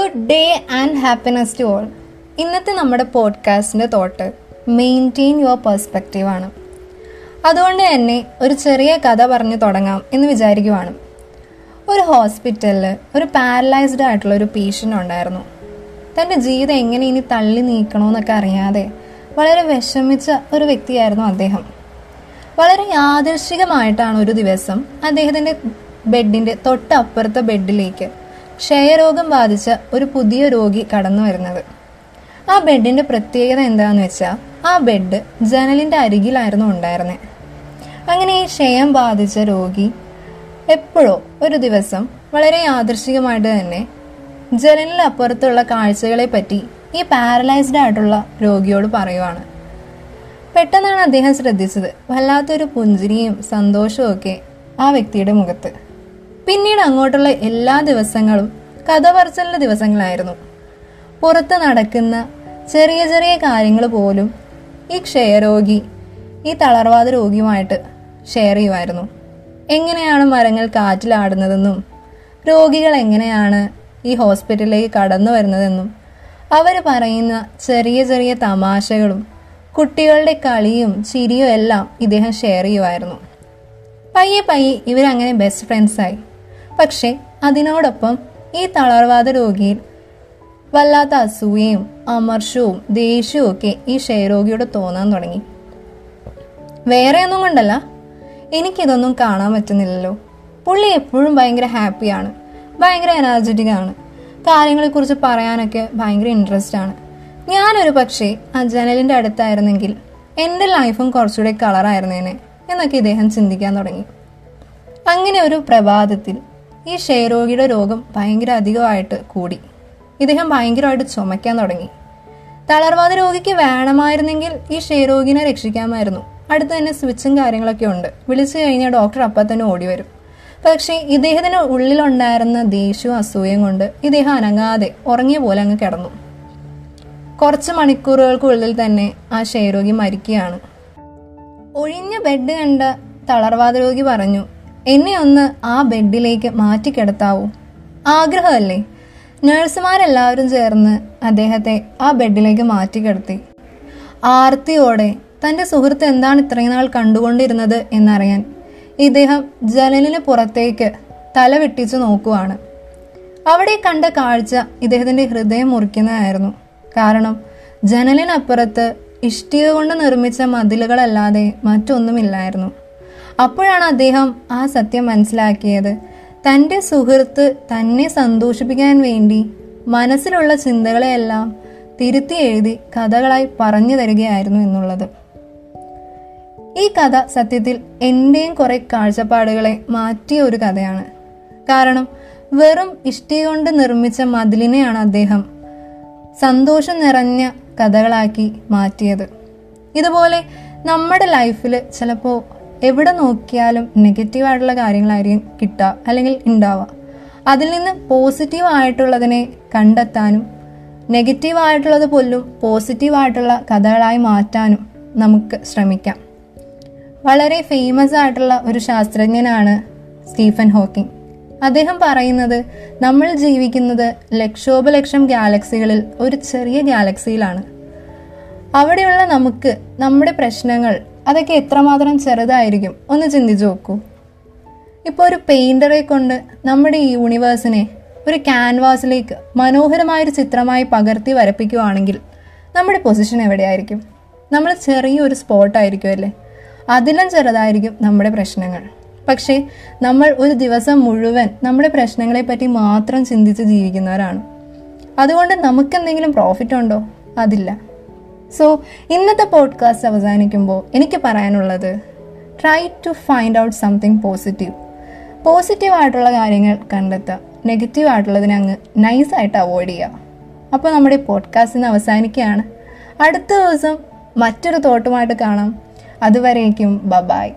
Good day and happiness to all ഇന്നത്തെ നമ്മുടെ പോഡ്കാസ്റ്റിന്റെ തോട്ട് മെയിന്റെയിൻ യുവർ പെർസ്പെക്റ്റീവ് ആണ്. അതുകൊണ്ട് തന്നെ ഒരു ചെറിയ കഥ പറഞ്ഞു തുടങ്ങാം എന്ന് വിചാരിക്കുവാണ്. ഒരു ഹോസ്പിറ്റലിൽ ഒരു പാരലൈസ്ഡ് ആയിട്ടുള്ള ഒരു പേഷ്യന്റ് ഉണ്ടായിരുന്നു. തന്റെ ജീവിതം എങ്ങനെ ഇനി തള്ളി നീക്കണമെന്നൊക്കെ അറിയാതെ വളരെ വിഷമിച്ച ഒരു വ്യക്തിയായിരുന്നു അദ്ദേഹം. വളരെ യാദൃശികമായിട്ടാണ് ഒരു ദിവസം അദ്ദേഹത്തിന്റെ ബെഡിന്റെ തൊട്ടപ്പുറത്തെ ബെഡിലേക്ക് ക്ഷയരോഗം ബാധിച്ച ഒരു പുതിയ രോഗി കടന്നു വരുന്നത്. ആ ബെഡിന്റെ പ്രത്യേകത എന്താണെന്ന് വെച്ചാൽ ആ ബെഡ് ജനലിന്റെ അരികിലായിരുന്നു ഉണ്ടായിരുന്നത് അങ്ങനെ ഈ ക്ഷയം ബാധിച്ച രോഗി എപ്പോഴോ ഒരു ദിവസം വളരെ യാദൃശികമായിട്ട് തന്നെ ജനലിനപ്പുറത്തുള്ള കാഴ്ചകളെ പറ്റി ഈ പാരലൈസ്ഡ് ആയിട്ടുള്ള രോഗിയോട് പറയുവാണ്. പെട്ടെന്നാണ് അദ്ദേഹം ശ്രദ്ധിച്ചത് വല്ലാത്തൊരു പുഞ്ചിരിയും സന്തോഷവും ഒക്കെ ആ വ്യക്തിയുടെ മുഖത്ത്. പിന്നീട് അങ്ങോട്ടുള്ള എല്ലാ ദിവസങ്ങളും കഥ ദിവസങ്ങളായിരുന്നു. പുറത്ത് നടക്കുന്ന ചെറിയ ചെറിയ കാര്യങ്ങൾ പോലും ഈ ക്ഷയരോഗി ഈ തളർവാദ രോഗിയുമായിട്ട് ഷെയർ ചെയ്യുമായിരുന്നു. എങ്ങനെയാണ് മരങ്ങൾ കാറ്റിലാടുന്നതെന്നും രോഗികൾ എങ്ങനെയാണ് ഈ ഹോസ്പിറ്റലിലേക്ക് കടന്നു വരുന്നതെന്നും അവർ പറയുന്ന ചെറിയ ചെറിയ തമാശകളും കുട്ടികളുടെ കളിയും ചിരിയും എല്ലാം ഇദ്ദേഹം ഷെയർ ചെയ്യുമായിരുന്നു. പയ്യെ പയ്യെ ഇവരങ്ങനെ ബെസ്റ്റ് ഫ്രണ്ട്സായി പക്ഷേ അതിനോടൊപ്പം ഈ തളർവാദ രോഗിയിൽ വല്ലാത്ത അസൂയയും അമർഷവും ദേഷ്യവും ഒക്കെ ഈ ക്ഷയരോഗിയോട് തോന്നാൻ തുടങ്ങി. വേറെ ഒന്നും കൊണ്ടല്ല എനിക്കിതൊന്നും കാണാൻ പറ്റുന്നില്ലല്ലോ. പുള്ളി എപ്പോഴും ഭയങ്കര ഹാപ്പിയാണ് ഭയങ്കര എനർജറ്റിക് ആണ്. കാര്യങ്ങളെക്കുറിച്ച് പറയാനൊക്കെ ഭയങ്കര ഇൻട്രസ്റ്റ് ആണ്. ഞാനൊരു പക്ഷേ ആ അടുത്തായിരുന്നെങ്കിൽ എന്റെ ലൈഫും കുറച്ചുകൂടെ കളറായിരുന്നേനെ എന്നൊക്കെ ഇദ്ദേഹം ചിന്തിക്കാൻ തുടങ്ങി. അങ്ങനെ ഒരു പ്രഭാതത്തിൽ ഈ ക്ഷയരോഗിയുടെ രോഗം ഭയങ്കര അധികമായിട്ട് കൂടി. ഇദ്ദേഹം ഭയങ്കരമായിട്ട് ചുമയ്ക്കാൻ തുടങ്ങി. തളർവാദ രോഗിക്ക് വേണമായിരുന്നെങ്കിൽ ഈ ക്ഷയരോഗിനെ രക്ഷിക്കാമായിരുന്നു. അടുത്ത് തന്നെ സ്വിച്ചും കാര്യങ്ങളൊക്കെ ഉണ്ട്. വിളിച്ചു കഴിഞ്ഞാൽ ഡോക്ടർ അപ്പം തന്നെ ഓടി വരും. പക്ഷേ ഇദ്ദേഹത്തിന് ഉള്ളിലുണ്ടായിരുന്ന ദേഷ്യവും അസൂയയും കൊണ്ട് ഇദ്ദേഹം അനങ്ങാതെ ഉറങ്ങിയ പോലെ അങ്ങ് കിടന്നു. കുറച്ച് മണിക്കൂറുകൾക്കുള്ളിൽ തന്നെ ആ ക്ഷയരോഗി മരിക്കുകയാണ്. ഒഴിഞ്ഞ ബെഡ് കണ്ട തളർവാദ രോഗി പറഞ്ഞു എന്നെ ഒന്ന് ആ ബെഡിലേക്ക് മാറ്റിക്കിടത്താവൂ ആഗ്രഹമല്ലേ? നഴ്സുമാരെല്ലാവരും ചേർന്ന് അദ്ദേഹത്തെ ആ ബെഡിലേക്ക് മാറ്റിക്കിടത്തി ആർത്തിയോടെ തന്റെ സുഹൃത്ത് എന്താണ് ഇത്രയും നാൾ കണ്ടുകൊണ്ടിരുന്നത് എന്നറിയാൻ ഇദ്ദേഹം ജനലിന് പുറത്തേക്ക് തല വെട്ടിച്ചു നോക്കുവാണ്. അവിടെ കണ്ട കാഴ്ച ഇദ്ദേഹത്തിന്റെ ഹൃദയം മുറിക്കുന്നതായിരുന്നു. കാരണം ജനലിനപ്പുറത്ത് ഇഷ്ടിക കൊണ്ട് നിർമ്മിച്ച മതിലുകളല്ലാതെ മറ്റൊന്നുമില്ലായിരുന്നു. അപ്പോഴാണ് അദ്ദേഹം ആ സത്യം മനസ്സിലാക്കിയത്. തന്റെ സുഹൃത്ത് തന്നെ സന്തോഷിപ്പിക്കാൻ വേണ്ടി മനസ്സിലുള്ള ചിന്തകളെയെല്ലാം തിരുത്തി എഴുതി കഥകളായി പറഞ്ഞു തരികയായിരുന്നു എന്നുള്ളത്. ഈ കഥ സത്യത്തിൽ എന്റെയും കുറെ കാഴ്ചപ്പാടുകളെ മാറ്റിയ ഒരു കഥയാണ്. കാരണം വെറും ഇഷ്ടി കൊണ്ട് നിർമ്മിച്ച മതിലിനെയാണ് അദ്ദേഹം സന്തോഷം നിറഞ്ഞ കഥകളാക്കി മാറ്റിയത്. ഇതുപോലെ നമ്മുടെ ലൈഫിൽ ചിലപ്പോൾ എവിടെ നോക്കിയാലും നെഗറ്റീവ് ആയിട്ടുള്ള കാര്യങ്ങളായിരിക്കും കിട്ടുക അല്ലെങ്കിൽ ഉണ്ടാവുക. അതിൽ നിന്ന് പോസിറ്റീവ് ആയിട്ടുള്ളതിനെ കണ്ടെത്താനും നെഗറ്റീവ് ആയിട്ടുള്ളത് പോലും പോസിറ്റീവ് ആയിട്ടുള്ള കഥകളായി മാറ്റാനും നമുക്ക് ശ്രമിക്കാം. വളരെ ഫേമസ് ആയിട്ടുള്ള ഒരു ശാസ്ത്രജ്ഞനാണ് സ്റ്റീഫൻ ഹോക്കിംഗ്. അദ്ദേഹം പറയുന്നത് നമ്മൾ ജീവിക്കുന്നത് ലക്ഷോപലക്ഷം ഗാലക്സികളിൽ ഒരു ചെറിയ ഗാലക്സിയിലാണ് അവിടെയുള്ള നമുക്ക് നമ്മുടെ പ്രശ്നങ്ങൾ അതൊക്കെ എത്രമാത്രം ചെറുതായിരിക്കും? ഒന്ന് ചിന്തിച്ചു നോക്കൂ. ഇപ്പോൾ ഒരു പെയിന്ററെ കൊണ്ട് നമ്മുടെ ഈ യൂണിവേഴ്സിനെ ഒരു ക്യാൻവാസിലേക്ക് മനോഹരമായൊരു ചിത്രമായി പകർത്തി വരപ്പിക്കുവാണെങ്കിൽ നമ്മുടെ പൊസിഷൻ എവിടെയായിരിക്കും? നമ്മൾ ചെറിയൊരു സ്പോട്ടായിരിക്കും അല്ലേ? അതിലും ചെറുതായിരിക്കും നമ്മുടെ പ്രശ്നങ്ങൾ. പക്ഷേ നമ്മൾ ഒരു ദിവസം മുഴുവൻ നമ്മുടെ പ്രശ്നങ്ങളെപ്പറ്റി മാത്രം ചിന്തിച്ച് ജീവിക്കുന്നവരാണ്. അതുകൊണ്ട് നമുക്കെന്തെങ്കിലും പ്രോഫിറ്റ് ഉണ്ടോ? അതില്ല. സോ ഇന്നത്തെ പോഡ്കാസ്റ്റ് അവസാനിക്കുമ്പോൾ എനിക്ക് പറയാനുള്ളത് try to find out something positive positive ആയിട്ടുള്ള കാര്യങ്ങൾ കണ്ടെത്തുക. നെഗറ്റീവ് ആയിട്ടുള്ളതിനെ അങ്ങ് നൈസായിട്ട് അവോയ്ഡ് ചെയ്യുക. അപ്പോൾ നമ്മുടെ ഈ പോഡ്കാസ്റ്റിന് അവസാനിക്കുകയാണ്. അടുത്ത ദിവസം മറ്റൊരു തോട്ടുമായിട്ട് കാണാം. അതുവരേക്കും ബബായ്